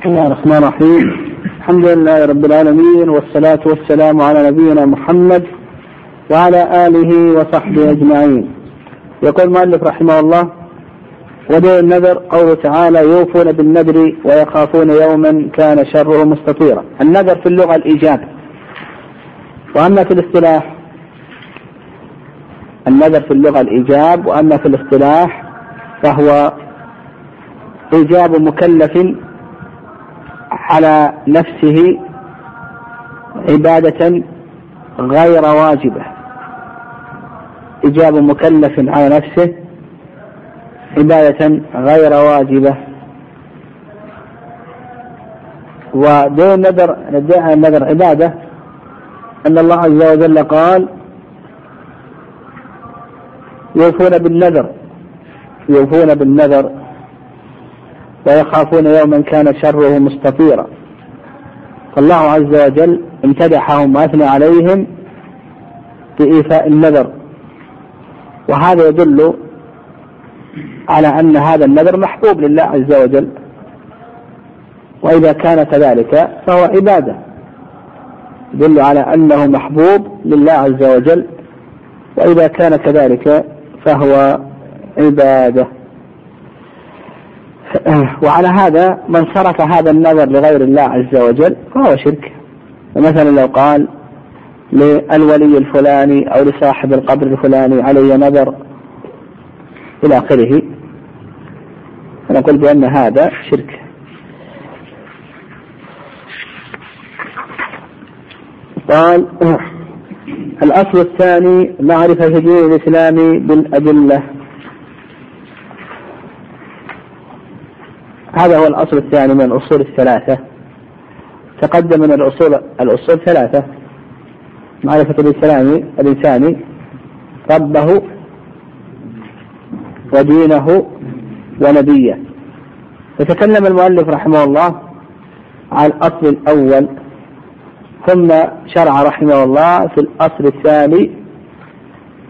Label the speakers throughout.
Speaker 1: بسم الله الرحمن الرحيم. الحمد لله رب العالمين والصلاة والسلام على نبينا محمد وعلى آله وصحبه أجمعين. يقول المؤلف رحمه الله ودين النذر قوله تعالى يوفون بالنذر ويخافون يوما كان شره مستطيرا. النذر في اللغة الإيجاب وأما في الاصطلاح النذر في اللغة الإيجاب. وأما في الاصطلاح فهو إيجاب مكلف على نفسه عبادة غير واجبة. إيجاب مكلف على نفسه عبادة غير واجبة. ودين النذر النذر عبادة أن الله عز وجل قال يوفون بالنذر يوفون بالنذر. ويخافون يوما كان شره مستطيرا. فالله عز وجل امتدحهم وأثنى عليهم بإيفاء النذر. وهذا يدل على أن هذا النذر محبوب لله عز وجل. وإذا كان كذلك فهو عبادة. يدل على أنه محبوب لله عز وجل. وإذا كان كذلك فهو عبادة. وعلى هذا من صرف هذا النذر لغير الله عز وجل فهو شرك. فمثلا لو قال للولي الفلاني أو لصاحب القبر الفلاني علي نذر إلى آخره فنقول بأن هذا شرك. قال الأصل الثاني معرفة دين الإسلام بالأدلة. هذا هو الأصل الثاني من الأصول الثلاثة. تقدم من الأصول الأصول ثلاثة. معرفة الإسلام الإنسان ربه ودينه ونبيه. يتكلم المؤلف رحمه الله عن الأصل الأول. ثم شرع رحمه الله في الأصل الثاني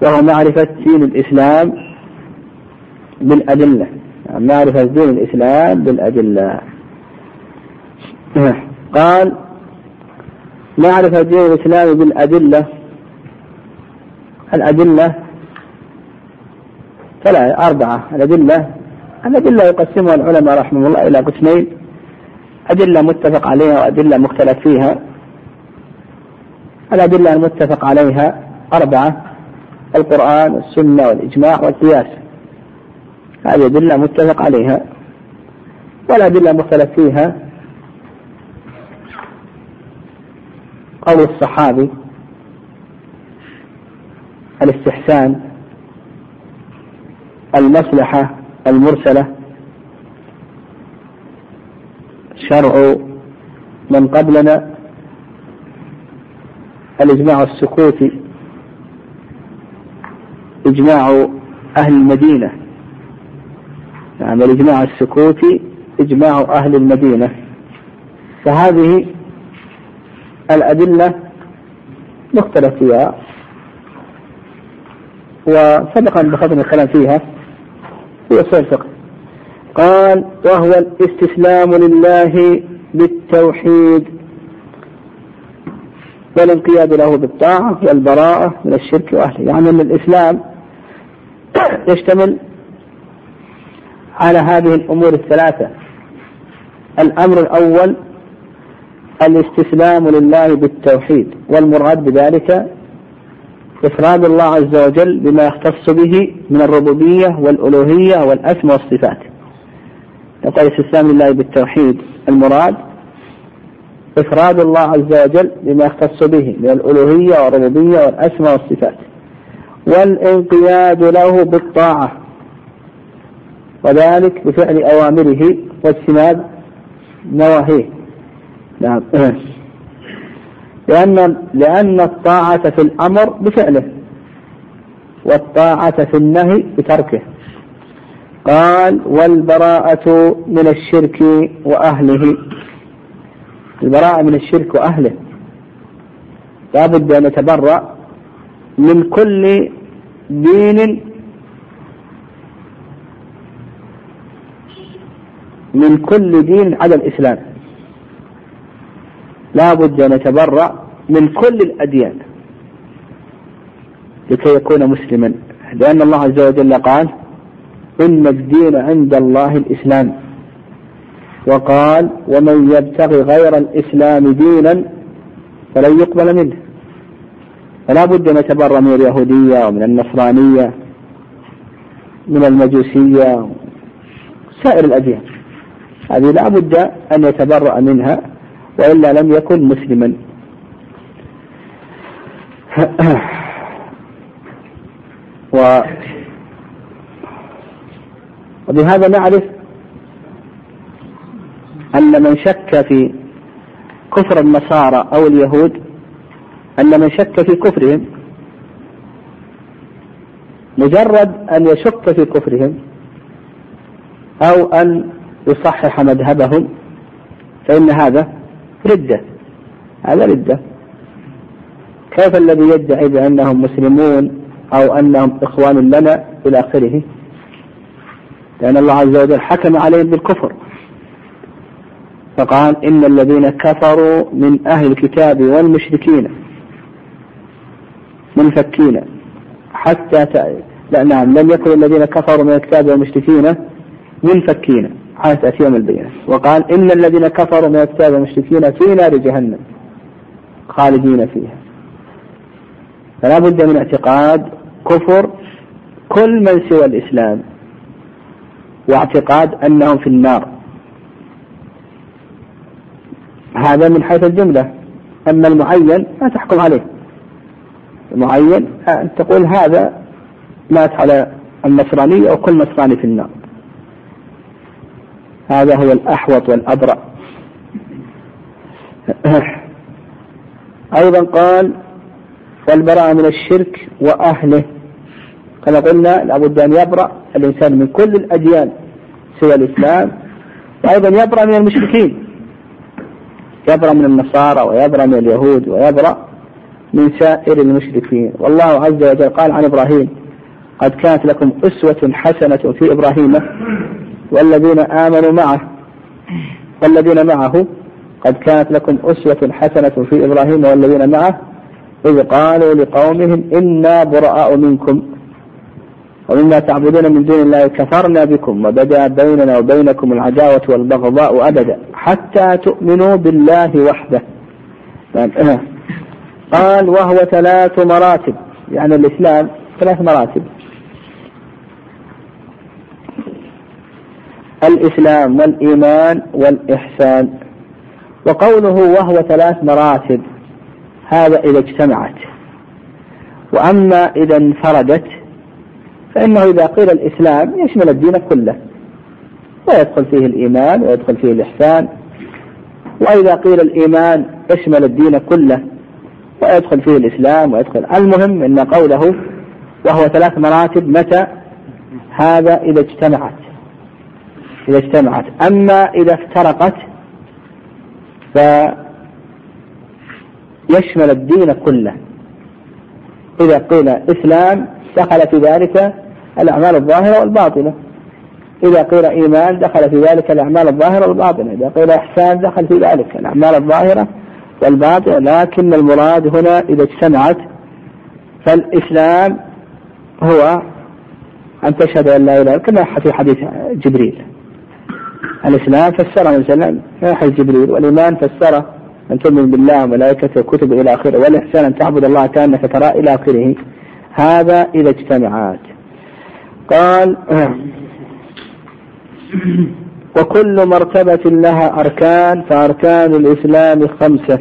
Speaker 1: وهو معرفة دين الإسلام بالأدلة. معرفة دين الإسلام بالأدلة. قال معرفة دين الإسلام بالأدلة. الأدلة ثلاثة أربعة. الأدلة الأدلة يقسمها العلماء رحمه الله إلى قسمين. أدلة متفق عليها وأدلة مختلف فيها. الأدلة المتفق عليها أربعة القرآن والسنة والإجماع والقياس. هذه أدلة متفق عليها. والأدلة مختلف فيها قول الصحابي الاستحسان المصلحة المرسلة شرع من قبلنا الإجماع السكوتي إجماع أهل المدينة. يعني الإجماع السكوتي إجماع أهل المدينة. فهذه الأدلة مختلف فيها وسبق أن الكلام فيها في أصول الفقه. قال وهو الاستسلام لله بالتوحيد والانقياد له بالطاعة والبراءة من الشرك وأهله. يعني أن الإسلام يشتمل على هذه الأمور الثلاثة. الأمر الأول الاستسلام لله بالتوحيد والمراد بذلك إفراد الله عز وجل بما يختص به من الربوبية والألوهية والأسماء والصفات. نقول الاستسلام لله بالتوحيد المراد إفراد الله عز وجل بما يختص به من الألوهية والربوبية والأسماء والصفات. والانقياد له بالطاعة. وذلك بفعل أوامره واجتناب نواهيه. نعم. لأن لأن الطاعة في الأمر بفعله والطاعة في النهي بتركه. قال والبراءة من الشرك وأهله. البراءة من الشرك وأهله. لا بد أن نتبرأ من كل دين من كل دين على الإسلام. لا بد أن يتبرأ من كل الأديان لكي يكون مسلما. لأن الله عز وجل قال إن الدين عند الله الإسلام. وقال ومن يبتغي غير الإسلام دينا فلن يقبل منه. فلا بد أن يتبرأ من اليهودية ومن النصرانية من المجوسية سائر الأديان. هذه لا بد أن يتبرأ منها وإلا لم يكن مسلما. و وبهذا نعرف أن من شك في كفر النصارى أو اليهود أن من شك في كفرهم مجرد أن يشك في كفرهم أو أن يصحح مذهبهم فإن هذا ردة. هذا ردة. كيف الذي يدعي بأنهم مسلمون أو أنهم إخوان لنا إلى آخره؟ لأن الله عز وجل حكم عليهم بالكفر. فقال إن الذين كفروا من أهل الكتاب والمشركين منفكين حتى ت... لا نعم لم يكن الذين كفروا من الكتاب والمشركين منفكين. حتى تأتي يوم البينة وقال إن الذين كفروا من الكتاب والمشركين في نار جهنم خالدين فيها. فلا بد من اعتقاد كفر كل من سوى الإسلام واعتقاد أنهم في النار. هذا من حيث الجملة. أما المعين ما تحكم عليه. المعين أن تقول هذا مات على النصرانية وكل نصراني في النار. هذا هو الأحوط والأبرأ. أيضا قال والبراءة من الشرك وأهله. كما قلنا لابد أن يبرأ الإنسان من كل الأديان سوى الإسلام وأيضا يبرأ من المشركين. يبرأ من النصارى ويبرأ من اليهود ويبرأ من سائر المشركين. والله عز وجل قال عن إبراهيم قد كانت لكم أسوة حسنة في إبراهيم. والذين آمنوا معه والذين معه قد كانت لكم أسوة حسنة في إبراهيم والذين معه إذ قالوا لقومهم إنا براء منكم. ومما تعبدون من دون الله كفرنا بكم وبدا بيننا وبينكم العداوة والبغضاء أبدا حتى تؤمنوا بالله وحده. قال وهو ثلاث مراتب. يعني الإسلام ثلاث مراتب. الإسلام والإيمان والإحسان. وقوله وهو ثلاث مراتب هذا إذا اجتمعت. وأما إذا انفردت فإنه إذا قيل الإسلام يشمل الدين كله. ويدخل فيه الإيمان ويدخل فيه الإحسان. وإذا قيل الإيمان يشمل الدين كله ويدخل فيه الإسلام ويدخل. المهم أن قوله وهو ثلاث مراتب متى؟ هذا إذا اجتمعت. إذا اجتمعت. أما إذا افترقت فيشمل الدين كله. إذا قيل إسلام دخل في ذلك الأعمال الظاهرة والباطنة. إذا قيل إيمان دخل في ذلك الأعمال الظاهرة والباطنة. إذا قيل إحسان دخل في ذلك الأعمال الظاهرة والباطنة. لكن المراد هنا إذا اجتمعت فالإسلام هو أن تشهد أن لا إله كما في حديث جبريل. الإسلام فسره. في حديث جبريل والإيمان فسره. أن تؤمن بالله وملائكته وكتبه إلى آخره والإحسان أن تعبد الله كأنك ترى إلى آخره. هذا إذا اجتمعت. قال وكل مرتبة لها أركان فأركان الإسلام خمسة.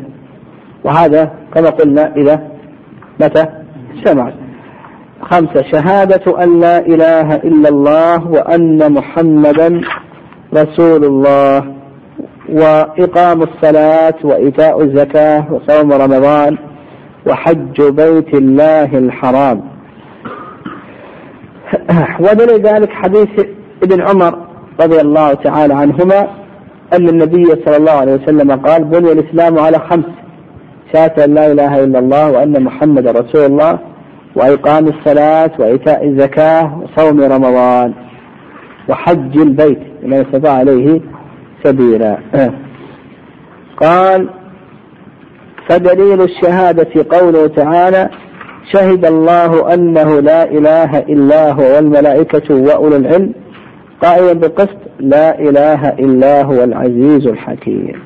Speaker 1: وهذا كما قلنا إذا متى اجتمعت. خمسة شهادة أن لا إله إلا الله وأن محمدا رسول الله وإقام الصلاة وإيتاء الزكاة وصوم رمضان وحج بيت الله الحرام. ودليل ذلك حديث ابن عمر رضي الله تعالى عنهما أن النبي صلى الله عليه وسلم قال بني الإسلام على خمس شهادة لا إله إلا الله وأن محمد رسول الله وإقام الصلاة وإيتاء الزكاة وصوم رمضان. وحج البيت لمن استطاع عليه سبيلا. قال فدليل الشهادة قوله تعالى شهد الله أنه لا إله إلا هو والملائكة وأولو العلم قائلا بالقسط لا إله إلا هو العزيز الحكيم.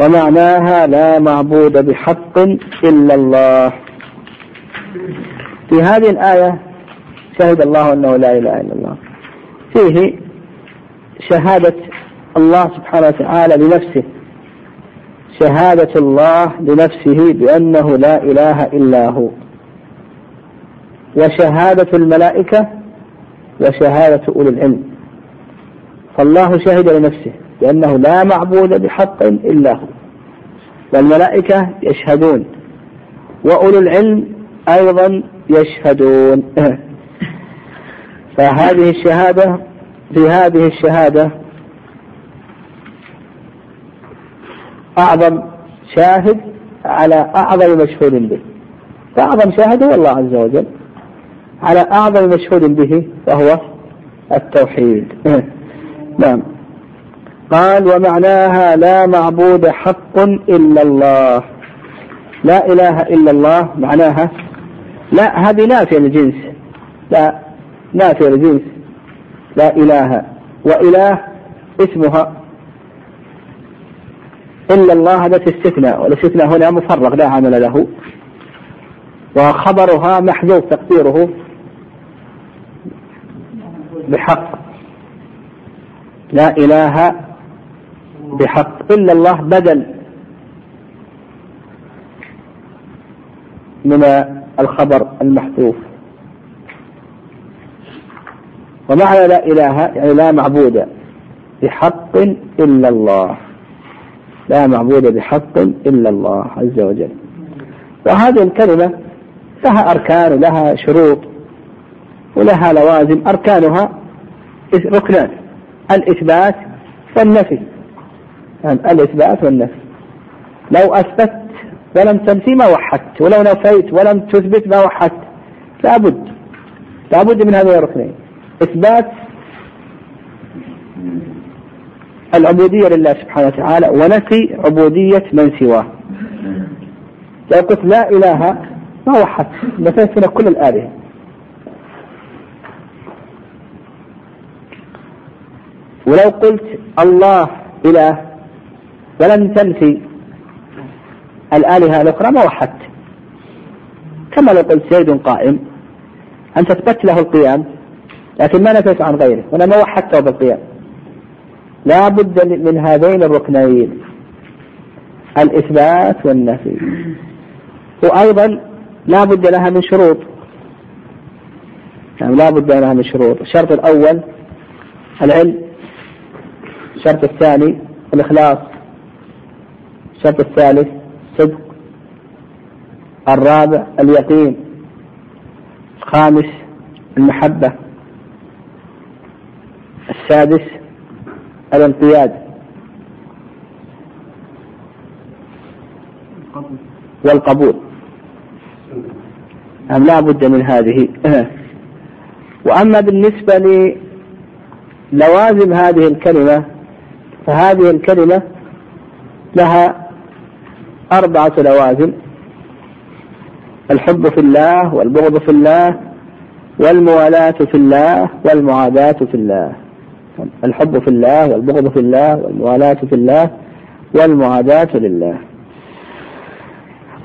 Speaker 1: ومعناها لا معبود بحق إلا الله. في هذه الآية شهد الله أنه لا إله إلا الله. فيه شهادة الله سبحانه وتعالى لنفسه شهادة الله لنفسه بأنه لا إله إلا هو. وشهادة الملائكة وشهادة أولي العلم. فالله شهد لنفسه بأنه لا معبود بحق إلا هو. والملائكة يشهدون وأولو العلم أيضا يشهدون. فهذه الشهادة في هذه الشهادة أعظم شاهد على أعظم مشهود به. فأعظم شاهد هو الله عز وجل. على أعظم مشهود به وهو التوحيد. نعم. قال ومعناها لا معبود حق إلا الله. لا إله إلا الله معناها. لا هذه نافية للجنس لا نافية للجنس لا إله وإله اسمها إلا الله هذا استثناء والاستثناء هنا مفرغ لا عمل له. وخبرها محذوف تقديره بحق. لا إله بحق إلا الله بدل من الخبر المحذوف. ومعنى لا إله يعني لا معبود بحق إلا الله. لا معبود بحق إلا الله عز وجل. وهذه الكلمة لها أركان ولها شروط ولها لوازم. أركانها ركنان. الإثبات والنفي. يعني الإثبات والنفي. لو أثبت ولم تنفي ما وحدت ولو نفيت ولم تثبت ما وحدت لابد لابد من هذين الركنين. إثبات العبودية لله سبحانه وتعالى ونفي عبودية من سواه. لو قلت لا إله ما وحدت نفيت كل الآلهة. ولو قلت الله إله ولم تنفي الآلهة الأخرى ما وحدت كما لو قلت زيد قائم أنت أثبت له القيام. لكن ما نفيت عن غيره. هنا ما وحدته بالقيام لا بد من هذين الركنين الإثبات والنفي. وأيضا لا بد لها من شروط. يعني لا بد لها من شروط. الشرط الأول العلم الشرط الثاني الإخلاص الشرط الثالث الصدق الرابع اليقين الخامس المحبة. السادس الانقياد والقبول. أم لا بد من هذه. وأما بالنسبة للوازم هذه الكلمة فهذه الكلمة لها أربعة لوازم. الحب في الله والبغض في الله والموالاة في الله والمعاداة في الله. الحب في الله والبغض في الله والموالاة في الله والمعاداة لله.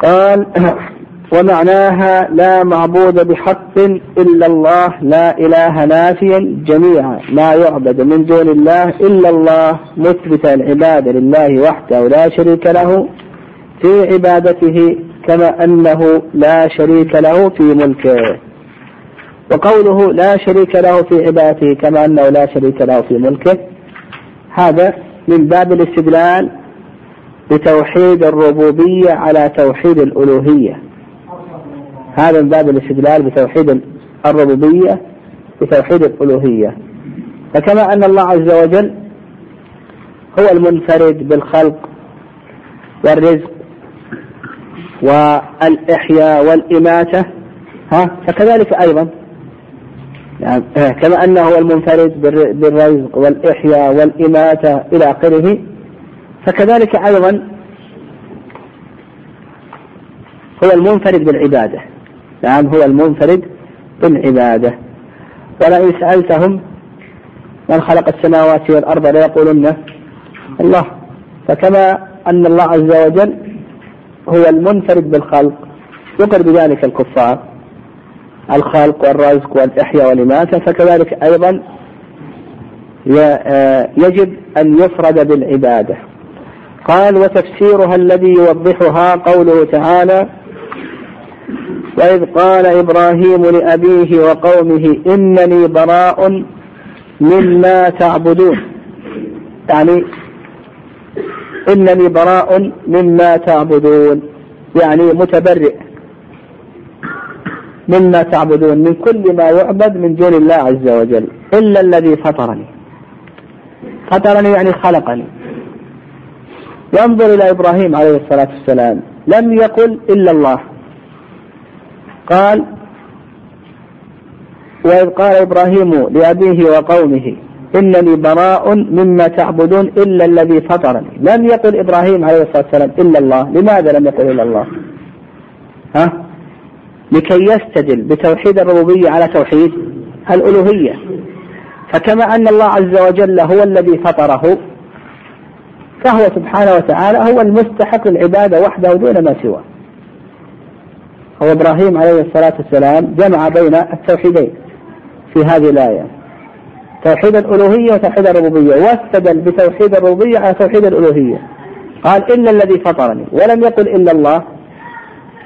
Speaker 1: قال ومعناها لا معبود بحق إلا الله لا إله نافيا جميعا ما يعبد من دون الله إلا الله مثبت العبادة لله وحده لا شريك له في عبادته كما أنه لا شريك له في ملكه. وقوله لا شريك له في عبادته كما أنه لا شريك له في ملكه. هذا من باب الاستدلال بتوحيد الربوبية على توحيد الألوهية. هذا من باب الاستدلال بتوحيد الربوبية بتوحيد الألوهية. فكما أن الله عز وجل هو المنفرد بالخلق والرزق والإحياء والإماتة. ها فكذلك أيضا يعني كما أنه هو المنفرد بالرزق والإحياء والإماتة إلى آخره. فكذلك أيضا هو المنفرد بالعبادة. نعم هو المنفرد بالعبادة. ولئن سألتهم من خلق السماوات والأرض ليقولن الله. فكما أن الله عز وجل هو المنفرد بالخلق يقر بذلك الكفار. الخلق والرزق والإحياء والإماتة فكذلك أيضا آه، يجب أن يفرد بالعبادة. قال وتفسيرها الذي يوضحها قوله تعالى وإذ قال إبراهيم لأبيه وقومه إنني براء مما تعبدون. يعني إنني براء مما تعبدون يعني متبرئ. مما تعبدون من كل ما يعبد من دون الله عز وجل إلا الذي فطرني. فطرني يعني خلقني. ينظر إلى إبراهيم عليه الصلاة والسلام لم يقل إلا الله. قال وإذ قال إبراهيم لأبيه وقومه إنني براء مما تعبدون إلا الذي فطرني. لم يقل إبراهيم عليه الصلاة والسلام إلا الله. لماذا لم يقل إلا الله؟ ها؟ لكي يستدل بتوحيد الربوبية على توحيد الألوهية. فكما أن الله عز وجل هو الذي فطره فهو سبحانه وتعالى هو المستحق للعبادة وحده دون ما سواه. هو إبراهيم عليه الصلاة والسلام جمع بين التوحيدين في هذه الآية. توحيد الألوهية وتوحيد الربوبية. واستدل بتوحيد الربوبية على توحيد الألوهية. قال إلا الذي فطرني ولم يقل إلا الله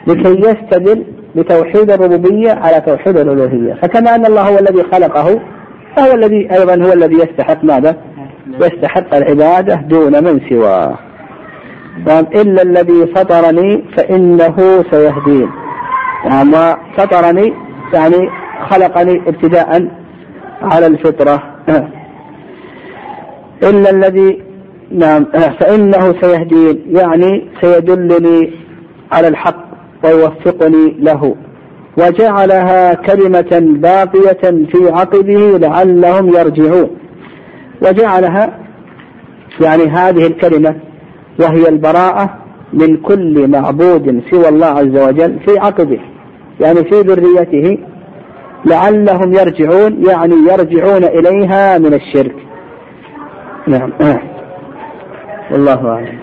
Speaker 1: لكي يستدل بتوحيد الربوبية على توحيد الألوهية. فكما أن الله هو الذي خلقه فهو الذي أيضا هو الذي يستحق ماذا؟ يستحق العبادة دون من سواه. قال إلا الذي فطرني فإنه سيهدين. نعم فطرني يعني خلقني ابتداء على الفطرة. إلا الذي نعم فإنه سيهدين. يعني سيدلني على الحق. ويوفقني له. وجعلها كلمة باقية في عقبه لعلهم يرجعون. وجعلها يعني هذه الكلمة وهي البراءة من كل معبود سوى الله عز وجل في عقبه يعني في ذريته لعلهم يرجعون يعني يرجعون إليها من الشرك. نعم. والله أعلم.